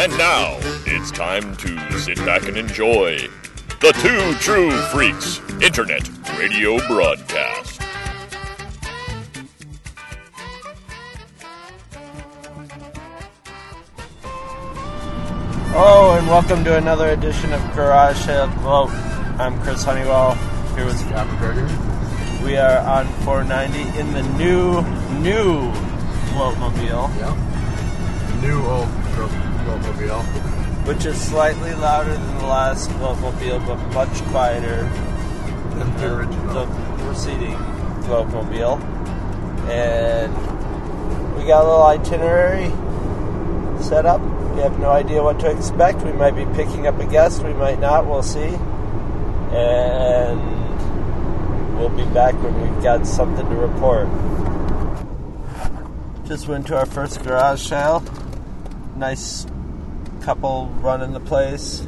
And now it's time to sit back and enjoy the Two True Freaks Internet Radio Broadcast. Oh, and welcome to another edition of Garage Sale Gloat. I'm Chris Honeywell. Here with Scott McGregor. we are on 490 in the new new Gloatmobile, Yeah. New old Gloatmobile. which is slightly louder than the last Gloatmobile, but much quieter than the original. the preceding Gloatmobile. And we got a little itinerary set up. We have no idea what to expect. We might be picking up a guest, we might not, we'll see. And we'll be back when we've got something to report. Just went to our first garage sale. Nice couple running the place.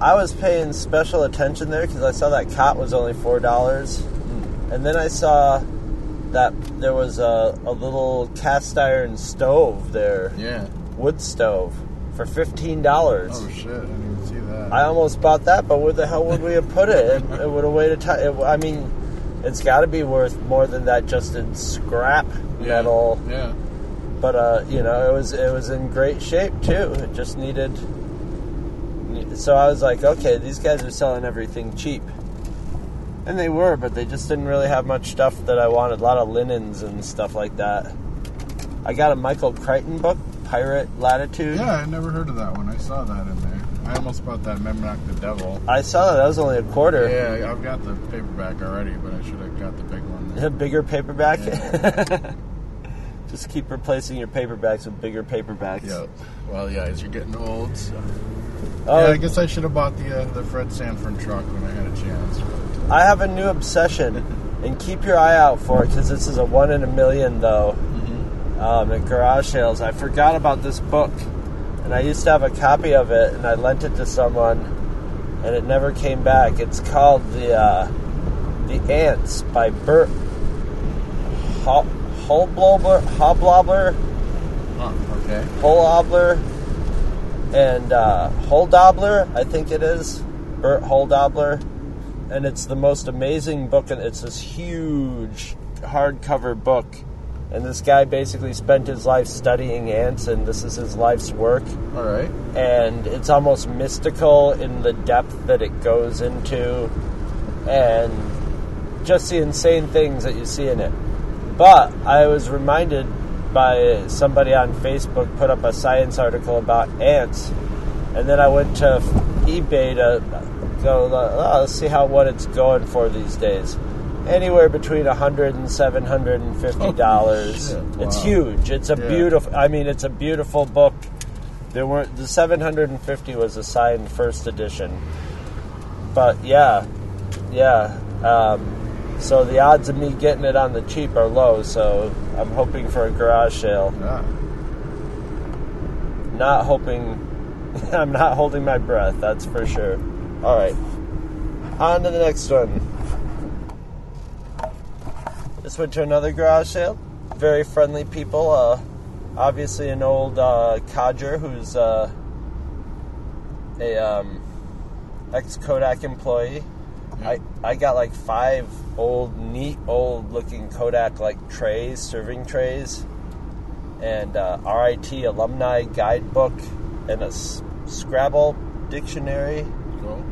I was paying special attention there because I saw that cot was only four dollars, hmm. and then I saw that there was a, a little cast iron stove there, Yeah. wood stove, for fifteen dollars. Oh shit! I didn't even see that. I almost bought that, but where the hell would we have put it? It, it would have weighed a ton. It, I mean, it's got to be worth more than that just in scrap yeah. metal. Yeah. But uh, you know, it was it was in great shape too. It just needed. So I was like, okay, these guys are selling everything cheap, and they were, but they just didn't really have much stuff that I wanted. A lot of linens and stuff like that. I got a Michael Crichton book, Pirate Latitude. Yeah, I never heard of that one. I saw that in there. I almost bought that Memnoch the Devil. I saw that. That was only a quarter. Yeah, I've got the paperback already, but I should have got the big one. A bigger paperback. Just keep replacing your paperbacks with bigger paperbacks. Yeah. Well, yeah, as you're getting old. So. Oh, yeah, I guess I should have bought the uh, the Fred Sanford truck when I had a chance. But, I have a new obsession, and keep your eye out for it because this is a one in a million, though. Um, at garage sales, I forgot about this book, and I used to have a copy of it, and I lent it to someone, and it never came back. It's called the uh, the Ants by Bert Ho- Holblobler, Hoblobler, huh, okay. Holobler, and uh, Hölldobler, I think it is. Bert Hölldobler. And it's the most amazing book, and it's this huge hardcover book. And this guy basically spent his life studying ants, and this is his life's work. All right. And it's almost mystical in the depth that it goes into, and just the insane things that you see in it. But I was reminded by somebody on Facebook put up a science article about ants, and then I went to eBay to go. Oh, let's see how what it's going for these days. Anywhere between a hundred and seven hundred and fifty dollars. It's wow. huge. It's a Yeah. beautiful. I mean, it's a beautiful book. There weren't the seven hundred and fifty was a signed first edition. But yeah, yeah. Um, so the odds of me getting it on the cheap are low. So I'm hoping for a garage sale. Yeah. Not hoping. I'm not holding my breath. That's for sure. All right. On to the next one. Just went to another garage sale. Very friendly people. Uh, obviously, an old uh, codger who's uh, a um, ex Kodak employee. I, I got like five old, neat, old looking Kodak like trays, serving trays, and uh, RIT alumni guidebook, and a s- Scrabble dictionary, Cool.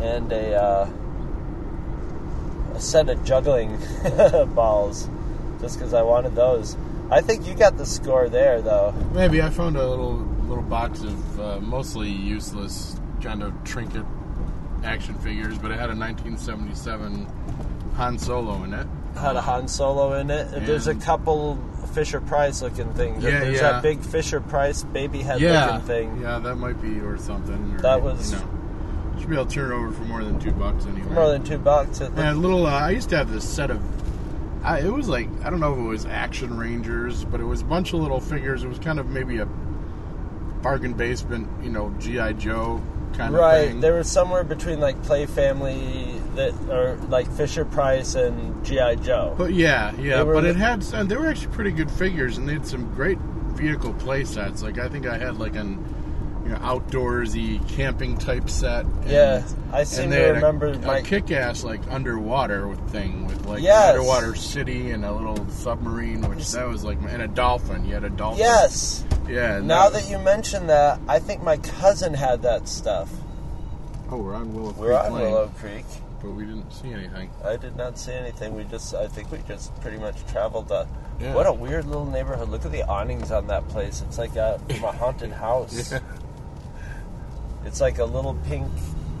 and a, uh, a set of juggling balls, just because I wanted those. I think you got the score there, though. Maybe I found a little little box of uh, mostly useless kind of trinket action figures, but it had a 1977 Han Solo in it. Had a Han Solo in it. And There's a couple Fisher Price looking things. Yeah, There's yeah. that big Fisher Price baby head yeah, looking thing. yeah, that might be or something. Or, That was- you know, should be able to turn it over for more than two bucks anyway. More than two bucks. It And a little. Uh, I used to have this set of. I, it was like I don't know if it was Action Rangers, but it was a bunch of little figures. It was kind of maybe a bargain basement, you know, GI Joe kind of right. thing. They were somewhere between like Play Family that or like Fisher Price and GI Joe. But yeah, yeah. But it had, and they were actually pretty good figures, and they had some great vehicle play sets. Like I think I had like an you know, outdoorsy camping type set. And, Yeah, I seem to remember a, my- a kick-ass like underwater thing with like Yes. underwater city and a little submarine, which that was like, and a dolphin. You had a dolphin. Yes. Yeah. Now that you mention that, I think my cousin had that stuff. oh, we're on Willow Creek. We're on Lane, Willow Creek. but we didn't see anything. I did not see anything. We just, I think we just pretty much traveled. Uh, Yeah. What a weird little neighborhood. Look at the awnings on that place. It's like a, from a haunted house. Yeah. It's like a little pink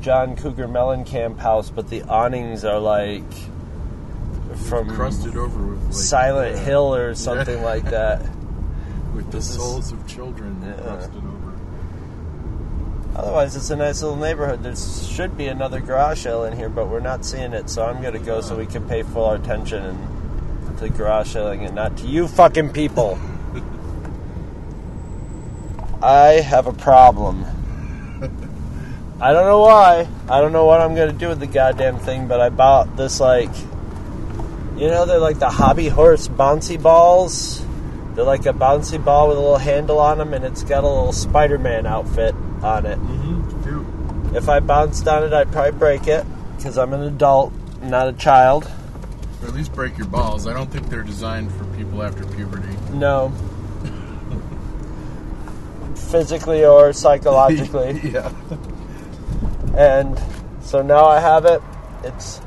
John Cougar Mellencamp house, but the awnings are like from crusted over with like, Silent yeah, Hill or something like that. with the This is- souls of children Yeah. over. Otherwise, it's a nice little neighborhood. There should be another garage sale in here, but we're not seeing it, so I'm going to go so we can pay full attention and to garage selling and not to you fucking people. I have a problem. I don't know why. I don't know what I'm going to do with the goddamn thing, but I bought this, like, you know, they're like the hobby horse bouncy balls. They're like a bouncy ball with a little handle on them, and it's got a little Spider Man outfit on it. Mm-hmm. If I bounced on it, I'd probably break it because I'm an adult, not a child. Or at least break your balls. I don't think they're designed for people after puberty. No. Physically or psychologically. yeah. and so now I have it. It's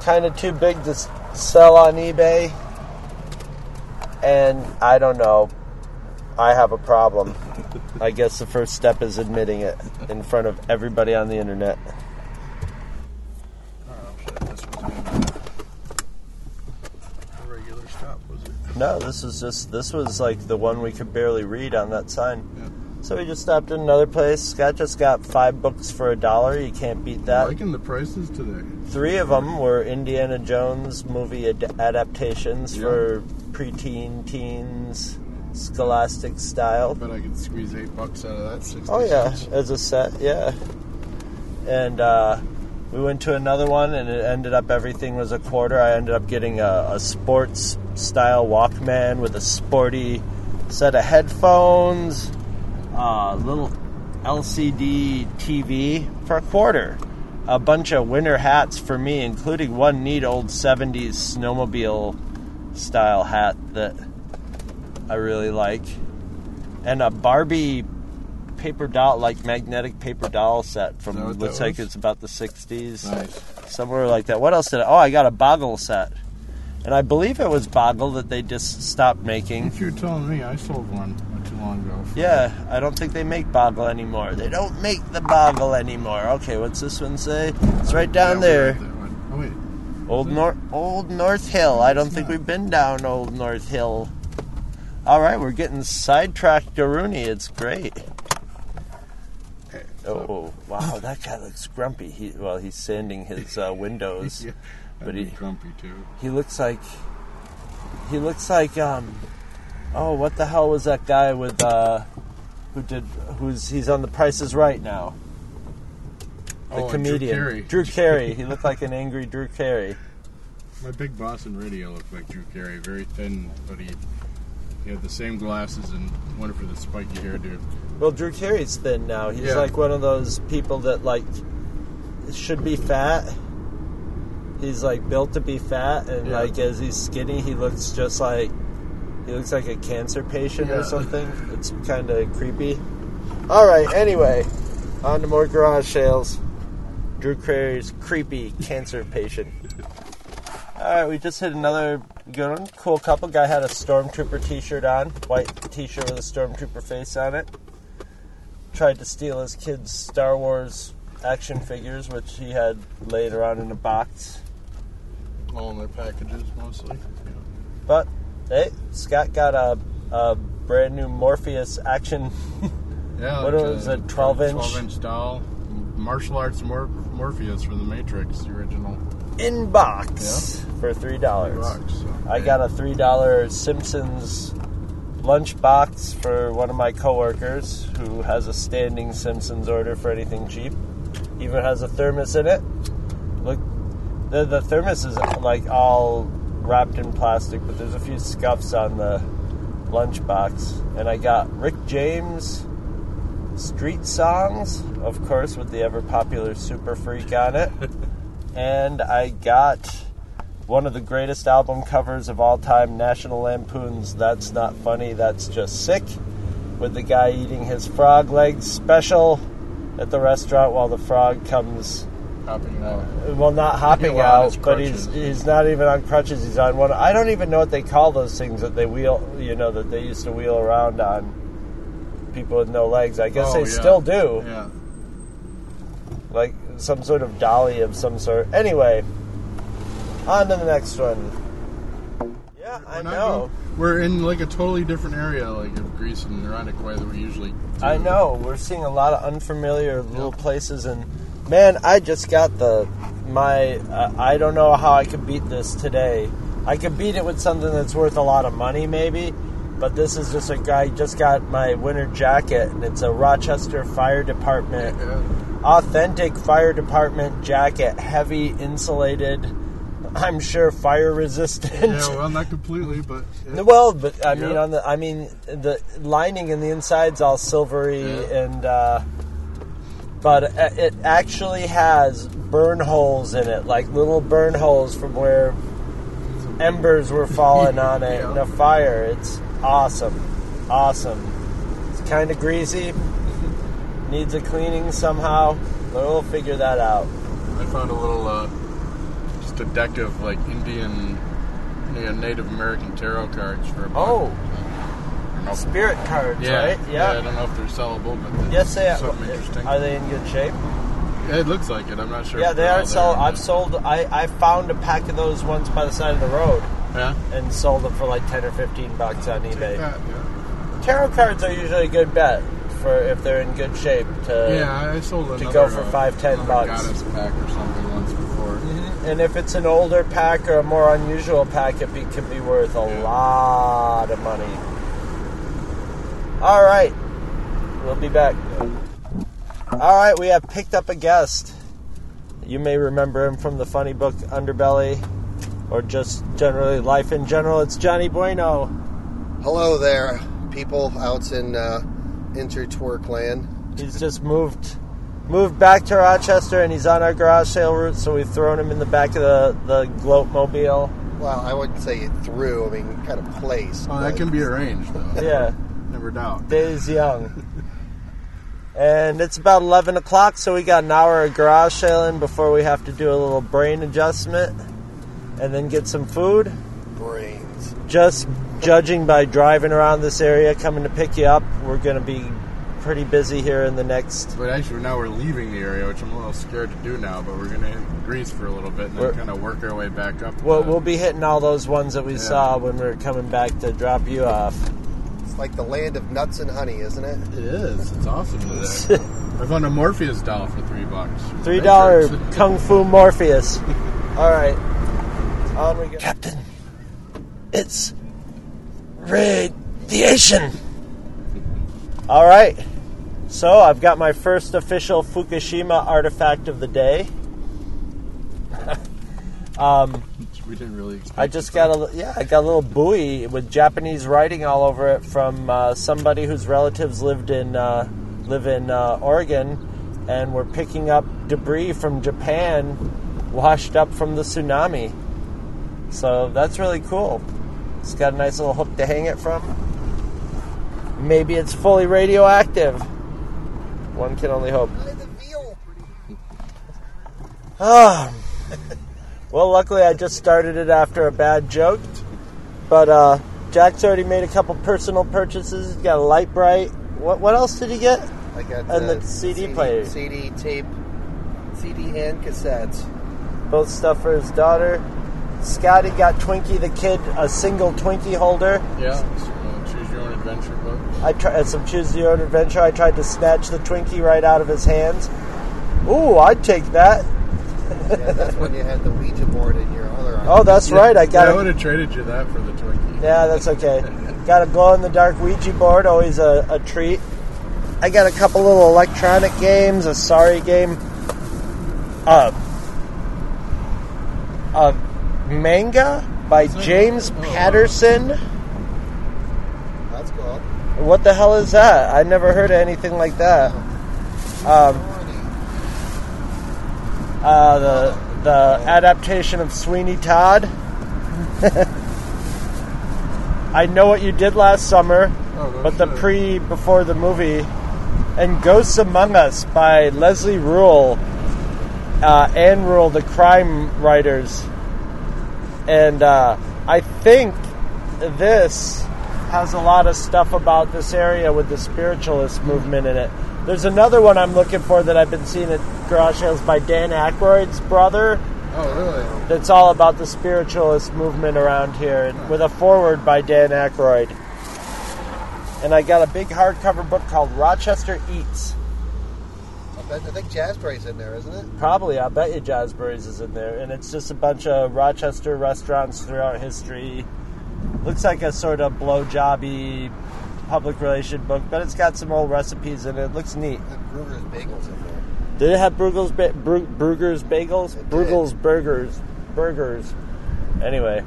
kind of too big to sell on eBay. And I don't know. I have a problem. I guess the first step is admitting it in front of everybody on the internet. Shit, this wasn't a regular stop, was it? No, this was just this was like the one we could barely read on that sign. Yeah. So we just stopped at another place. Scott just got five books for a dollar. You can't beat that. Liking the prices today. Three of them were Indiana Jones movie ad- adaptations Yeah. for preteen, teens, scholastic style. Bet I could squeeze eight bucks out of that. 60 Oh yeah, cents. as a set, yeah. And uh, we went to another one, and it ended up everything was a quarter. I ended up getting a, a sports style Walkman with a sporty set of headphones, a little LCD TV for a quarter, a bunch of winter hats for me, including one neat old '70s snowmobile style hat that I really like, and a Barbie paper doll, like magnetic paper doll set from Is that what looks like it's about the '60s, Nice. somewhere like that. What else did I? Oh, I got a Boggle set, and I believe it was Boggle that they just stopped making. If you're telling me, I sold one not too long ago. Yeah, I don't think they make Boggle anymore. They don't make the Boggle anymore. Okay, what's this one say? It's right down Yeah, there. read that one. Oh wait, Old North Old North Hill. I don't think we've been down Old North Hill. All right, we're getting sidetracked Rooney. It's great. Okay. Oh wow, that guy looks grumpy. He well, he's sanding his uh, windows. yeah, but he- grumpy too. He looks like he looks like um oh what the hell was that guy with uh who did who's he's on the Price is Right now. The Oh, and Drew comedian Carey. Drew Carey. He looked like an angry Drew Carey. My big boss in radio looked like Drew Carey, very thin, but he he had the same glasses and went for the spiky hairdo. Well, Drew Carey's thin now. He's Yeah. like one of those people that like should be fat. He's like built to be fat, and Yeah. like as he's skinny, he looks just like he looks like a cancer patient or something. It's kind of creepy. All right. Anyway, on to more garage sales. Drew Carey's creepy cancer patient. All right, we just hit another good one. Cool couple. Guy had a stormtrooper T-shirt on, white T-shirt with a stormtrooper face on it tried to steal his kid's Star Wars action figures, which he had laid around in a box. All in their packages mostly. But hey, Scott got a, a brand new Morpheus action. Yeah, What like was it, 12 inch? 12 inch doll. Martial arts Mor- Morpheus from the Matrix, the original. in box for three dollars. So, I got a three dollar Simpsons lunch box for one of my coworkers who has a standing Simpsons order for anything cheap. Even has a thermos in it. Look, the the thermos is like all wrapped in plastic, but there's a few scuffs on the lunch box. And I got Rick James Street Songs, of course, with the ever popular Super Freak on it. and I got one of the greatest album covers of all time, National Lampoon's That's Not Funny, That's Just Sick, with the guy eating his frog legs special at the restaurant while the frog comes Hopping out. well, not hopping Well, on his out, but he's he's not even on crutches. He's on one. I don't even know what they call those things that they wheel. You know that they used to wheel around on people with no legs. I guess Oh, they yeah. still do, Yeah. like some sort of dolly of some sort. Anyway, on to the next one. Yeah, I We're not know. go- We're in like a totally different area, like of Greece and Irondequoit that we usually. Do. I know. We're seeing a lot of unfamiliar little places, and man, I just got the my. Uh, I don't know how I could beat this today. I could beat it with something that's worth a lot of money, maybe. But this is just a guy just got my winter jacket, and it's a Rochester Fire Department authentic fire department jacket, heavy insulated. I'm sure fire resistant. Yeah, well, not completely, but yeah. Well, but I mean, Yeah. on the I mean, the lining in the inside's all silvery, Yeah. and uh, but it it actually has burn holes in it, like little burn holes from where embers were falling on it in a fire. It's awesome, awesome. It's kind of greasy, needs a cleaning somehow, but we'll figure that out. I found a little, uh, just a deck of like Indian, yeah, Native American tarot cards for a buck. Oh, I don't know if- spirit cards, right? yeah, right? I don't know if they're sellable, but Yes, they are. something interesting. Are they in good shape? Yeah, it looks like it. I'm not sure. Yeah, they are sell. I've sold. I I found a pack of those once by the side of the road Yeah. and sold them for like ten or fifteen bucks on Take eBay. that, yeah. Tarot cards are usually a good bet for if they're in good shape to. yeah, I sold another. go for uh, five, ten another bucks. Goddess pack or something once before. And if it's an older pack or a more unusual pack, it be, could be worth a Yeah. lot of money. All right, we'll be back. All right, we have picked up a guest. You may remember him from the funny book Underbelly, or just generally life in general. It's Johnny Bueno. Hello there, people out in uh, Intertwerk land. He's just moved moved back to Rochester, and he's on our garage sale route. So we've thrown him in the back of the the Gloat mobile. Well, I wouldn't say it threw. I mean, kind of place. Oh, that can be arranged, though. Yeah. Never doubt. Days young. And it's about 11 o'clock, so we got an hour of garage sailing before we have to do a little brain adjustment and then get some food. brains. Just judging by driving around this area, coming to pick you up, we're going to be pretty busy here in the next. But actually, now we're leaving the area, which I'm a little scared to do now. But we're gonna hit Greece for a little bit and We're- then kind of work our way back up. Well, to- we'll be hitting all those ones that we Yeah. saw when we were coming back to drop you off. It's like the land of nuts and honey, isn't it? It is. It's awesome today. I found a Morpheus doll for three bucks. Three dollar Kung Fu Morpheus. All right, on we go. Captain, it's radiation. All right, so I've got my first official Fukushima artifact of the day. um, We didn't really. Expect I just got a yeah, I got a little buoy with Japanese writing all over it from uh, somebody whose relatives lived in uh, live in uh, Oregon, and were picking up debris from Japan, washed up from the tsunami. So that's really cool. It's got a nice little hook to hang it from. Maybe it's fully radioactive. One can only hope. Ah. Well, luckily I just started it after a bad joke. But uh, Jack's already made a couple personal purchases. He's got a Lite-Brite. What what else did he get? I got And uh, the CD player. CD tape, CD and cassettes. Both stuff for his daughter. Scotty got Twinkie the kid a single Twinkie holder. Yeah. it's, uh, choose your own adventure book. I tried some choose your own adventure. I tried to snatch the Twinkie right out of his hands. Ooh, I'd take that. Yeah, that's when you had the Ouija board in your other arm. Oh, that's right. I Yeah, got I would have traded you that for the Twinkie. Yeah, that's okay. Got a glow in the dark Ouija board, always a, a treat. I got a couple little electronic games, a sorry game, uh, a manga by James Oh. Patterson. That's cool. What the hell is that? I never heard of anything like that. Um, uh, the the adaptation of Sweeney Todd. I know what you did last summer, Oh, but the pre before the movie, and Ghosts Among Us by Leslie Rule, uh, Ann Rule, the crime writers, and uh, I think this has a lot of stuff about this area with the spiritualist movement in it. There's another one I'm looking for that I've been seeing at garage sales by Dan Aykroyd's brother. Oh, really? That's all about the spiritualist movement around here, and with a foreword by Dan Aykroyd. And I got a big hardcover book called Rochester Eats. I, bet, I think Jazzberry's in there, isn't it? Probably, I bet you Jazzberries is in there, and it's just a bunch of Rochester restaurants throughout history. Looks like a sort of blowjobby public relation book, but it's got some old recipes in it. It looks neat. And Kruger's Bagels in there. Did it have Bruegel's, ba- Bru- Bruegger's bagels? It did. Burgers. Burgers. Anyway,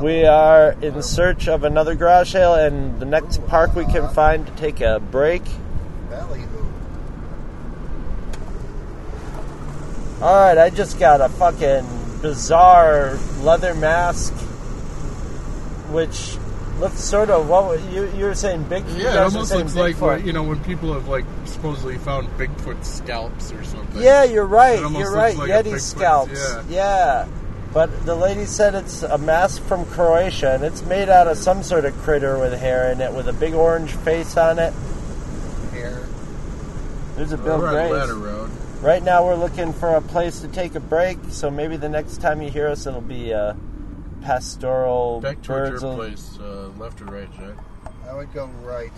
we are in search of another garage sale and the next park we can uh-huh. find to take a break. Ballyhoo. All right, I just got a fucking bizarre leather mask, which looks sort of what were- you you were saying big. you Yeah, it almost saying looks like Bigfoot. what, you know when people have like supposedly found Bigfoot scalps or something. Yeah, you're right. You're right. like Yeti scalps. yeah. Yeah. But the lady said it's a mask from Croatia and it's made out of some sort of critter with hair in it with a big orange face on it. Here. There's a We're Bill on Grace. Latta Road. Right now we're looking for a place to take a break, so maybe the next time you hear us it'll be a pastoral Back towards birds your of- place, uh, left or right, Jack? I would go right.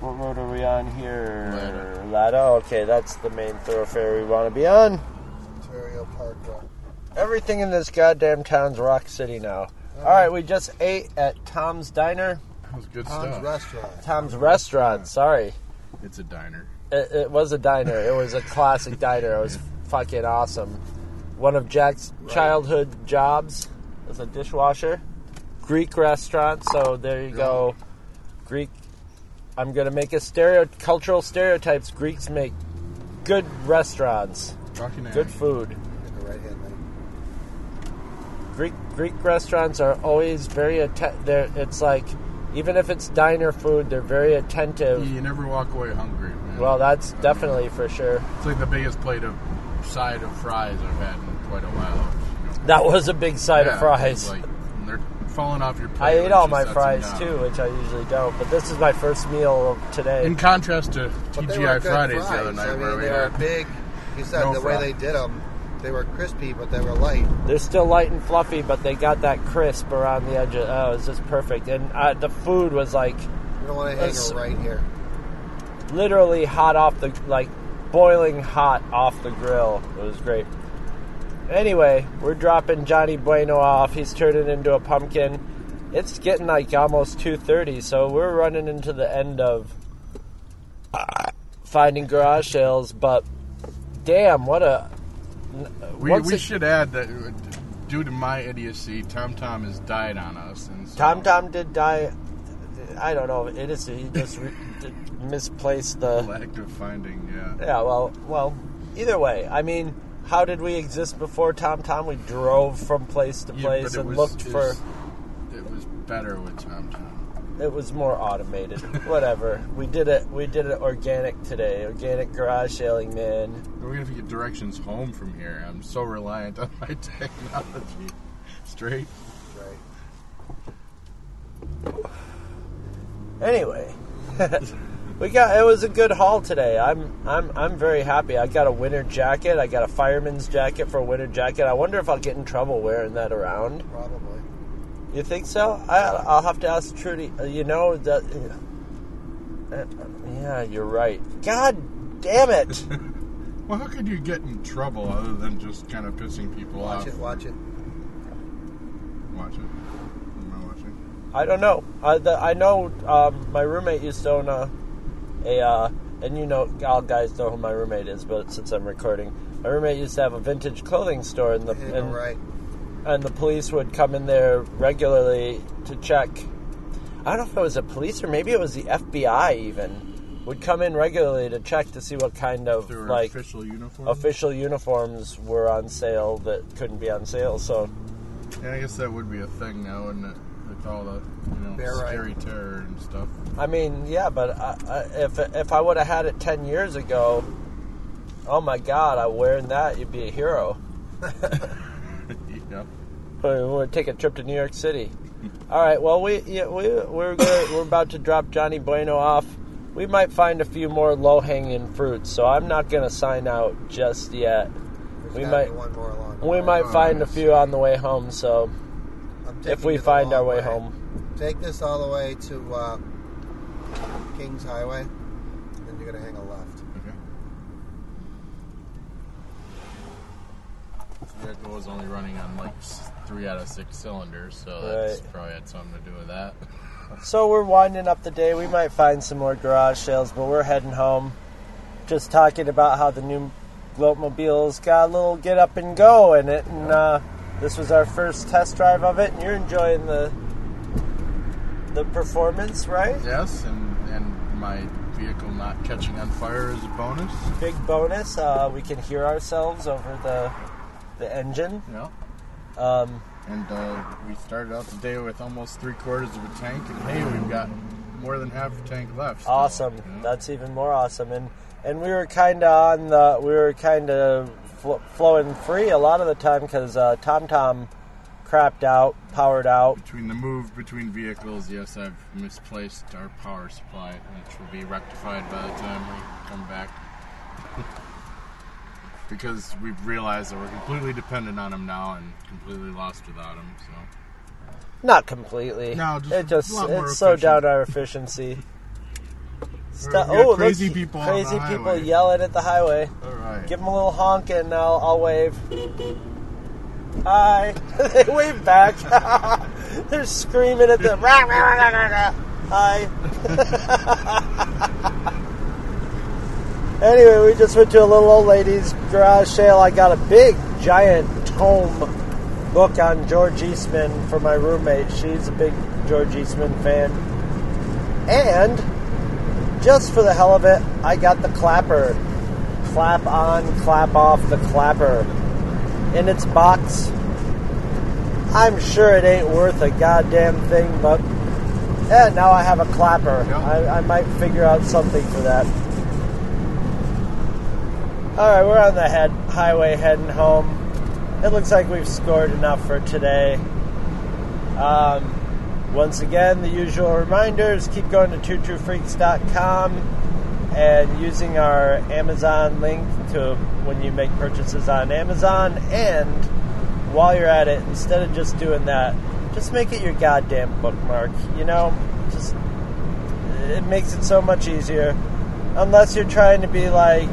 What road are we on here? Latta. Latta. Okay, that's the main thoroughfare we want to be on. Ontario Park Road. Everything in this goddamn town's Rock City now. All right, we just ate at Tom's Diner, That was good stuff. Tom's stuff. Restaurant. Tom's Restaurant. Sorry, It's a diner. It, it was a diner. It was a classic diner. It was fucking awesome. One of Jack's childhood jobs was a dishwasher. Greek restaurant. So there you go. Greek. I'm gonna make a stereo cultural stereotypes. Greeks make good restaurants, good food. In the right hand lane. Greek Greek restaurants are always very atten- they're It's like even if it's diner food, they're very attentive. You never walk away hungry. Well, that's definitely for sure. it's like the biggest plate of side of fries I've had in quite a while. you know. That was a big side Yeah, of fries. Like, they're falling off your plate. I ate all my fries too, which I usually don't. But this is my first meal of today. In contrast to TGI Fridays fries. the other night I mean, where we they were big. You said No the way they did them, they were crispy, but they were light. They're still light and fluffy, but they got that crisp around the edge. Of, oh, it was just perfect. And uh, the food was like You don't want to hang her right here. Literally hot off the like boiling hot off the grill. It was great. Anyway, we're dropping Johnny Bueno off. He's turning into a pumpkin. It's getting like almost two thirty, so we're running into the end of finding garage sales. But damn, what a We, we it- should add that due to my idiocy, TomTom has died on us. And so, Tom Tom did die. I don't know. It is he just re- misplaced the. Lack of finding, yeah. Yeah, well, well. Either way, I mean, how did we exist before TomTom? We drove from place to place it and was- looked for. It was better with TomTom. It was more automated. Whatever. We did it. We did it organic today. Organic garage sailing, man. We're gonna have to get directions home from here. I'm so reliant on my technology. Straight. Right. Anyway, we got. It was a good haul today. I'm. I'm. I'm very happy. I got a winter jacket. I got a fireman's jacket for a winter jacket. I wonder if I'll get in trouble wearing that around. Probably. You think so? I, I'll have to ask Trudy. Uh, You know that. uh, yeah, you're right. God damn it! Well, how could you get in trouble other than just kind of pissing people Watch off? Watch it. Watch it. Watch it. Am I don't know. I, the, I know um, my roommate used to own a, a uh, and you know, all guys know who my roommate is, but since I'm recording, my roommate used to have a vintage clothing store, and the Hit it and, right. and the police would come in there regularly to check. I don't know if it was the police or maybe it was the FBI even would come in regularly to check to see what kind of like official uniforms. official uniforms were on sale that couldn't be on sale. So yeah, I guess that would be a thing now, wouldn't it? With all the you know Yeah, right. scary terror and stuff. I mean, yeah, but I, I, if if I would have had it ten years ago, oh my God, I wearing that, you'd be a hero. yeah. We would take a trip to New York City. All right. Well, we yeah, we we're gonna, we're about to drop Johnny Bueno off. We might find a few more low hanging fruits, so I'm not gonna sign out just yet. There's We might- be one more along. the We way. might Oh, find a few on the way home. So I'm if we find our long way home, take this all the way to uh, Kings Highway, then you're gonna hang a left. Okay. The vehicle was only running on like three out of six cylinders, so that's Right. probably had something to do with that. so we're winding up the day. We might find some more garage sales, but we're heading home. Just talking about how the new Gloatmobile's got a little get up and go in it, and uh, this was our first test drive of it, and you're enjoying the the performance, right? Yes, and and my vehicle not catching on fire is a bonus. Big bonus. Uh, we can hear ourselves over the the engine. Yeah. Um, And uh, we started out the day with almost three quarters of a tank, and hey, we've got more than half a tank left. still, awesome. you know? That's even more awesome. And and we were kind of on the we were kind of fl- flowing free a lot of the time because uh, TomTom crapped out, powered out. Between the move between vehicles, yes, I've misplaced our power supply, which will be rectified by the time we come back. because we've realized that we're completely dependent on them now and completely lost without them. So Not completely. No, just it just a lot more it's so efficient. down our efficiency. Stu- We got oh, crazy look, people on crazy the people highway. yelling at the highway. all right, Give them a little honk and I'll, I'll wave. Hi. they wave back. They're screaming at the. Rah, rah, rah, rah, rah. Hi. anyway, we just went to a little old lady's garage sale. I got a big, giant tome book on George Eastman for my roommate. She's a big George Eastman fan. And just for the hell of it, I got the clapper. Clap on, clap off the clapper. In its box. I'm sure it ain't worth a goddamn thing, but yeah, now I have a clapper. Yeah. I, I might figure out something for that. Alright, we're on the head highway heading home. It looks like we've scored enough for today. Um, once again, the usual reminders keep going to twotruefreaks.com and using our Amazon link to when you make purchases on Amazon. And while you're at it, instead of just doing that, just make it your goddamn bookmark. You know, just it makes it so much easier. Unless you're trying to be like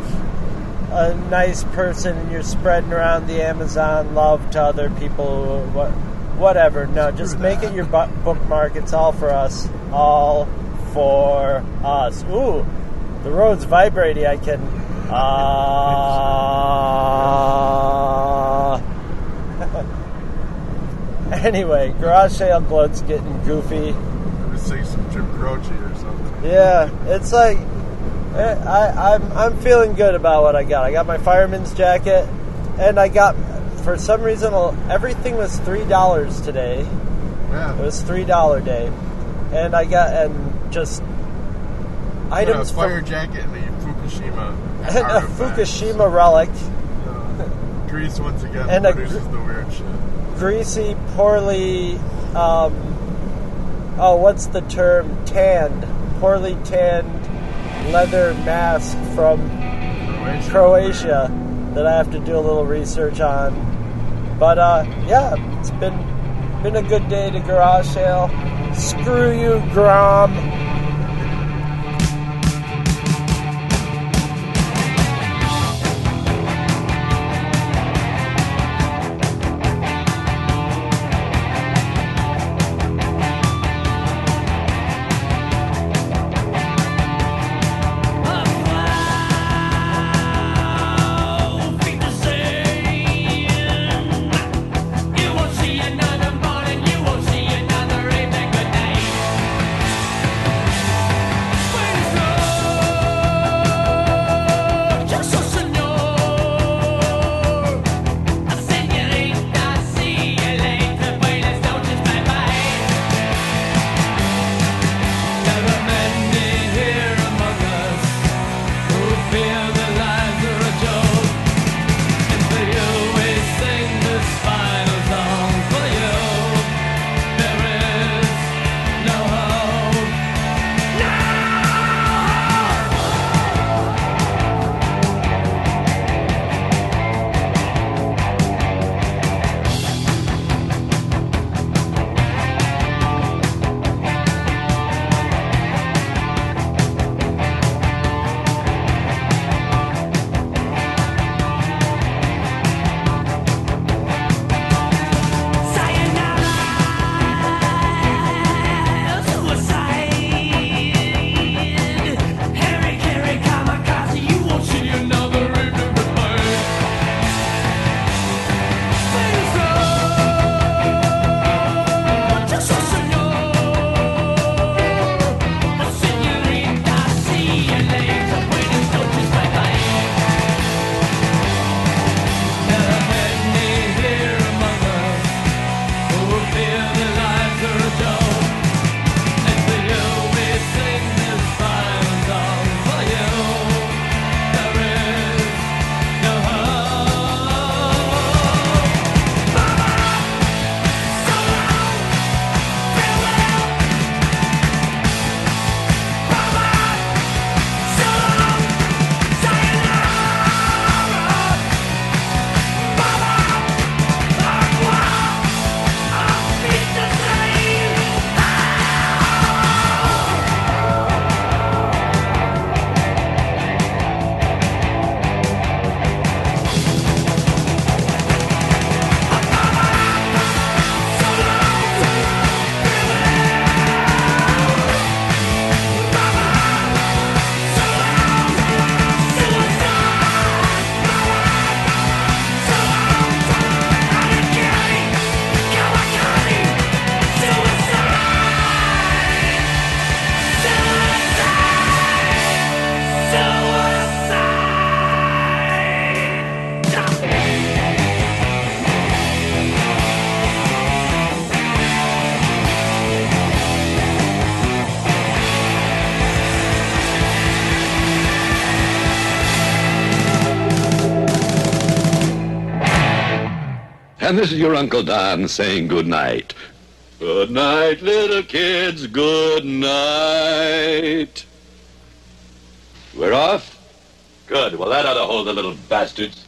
a nice person and you're spreading around the Amazon love to other people, what, whatever. No, just Screw make that. it your bu- bookmark. It's all for us. All for us. Ooh, the road's vibrating. I can. Uh, anyway, garage sale gloat's getting goofy. Say some Jim Croce or something. Yeah, it's like eh, I, I'm I'm feeling good about what I got. I got my fireman's jacket, and I got for some reason everything was three dollars today. It was three dollar day, and I got and just a items fire from jacket and the Fukushima. a. Fukushima relic, Uh, Greece once again And a produces gr- the weird shit. greasy, poorly. Um, oh, what's the term? Tanned, poorly tanned leather mask from Croatia. Croatia that I have to do a little research on. But uh, yeah, it's been been a good day to garage sale. Screw you, Grom. And this is your Uncle Don saying good night. Good night, little kids. Good night. We're off? Good. Well, that ought to hold the little bastards.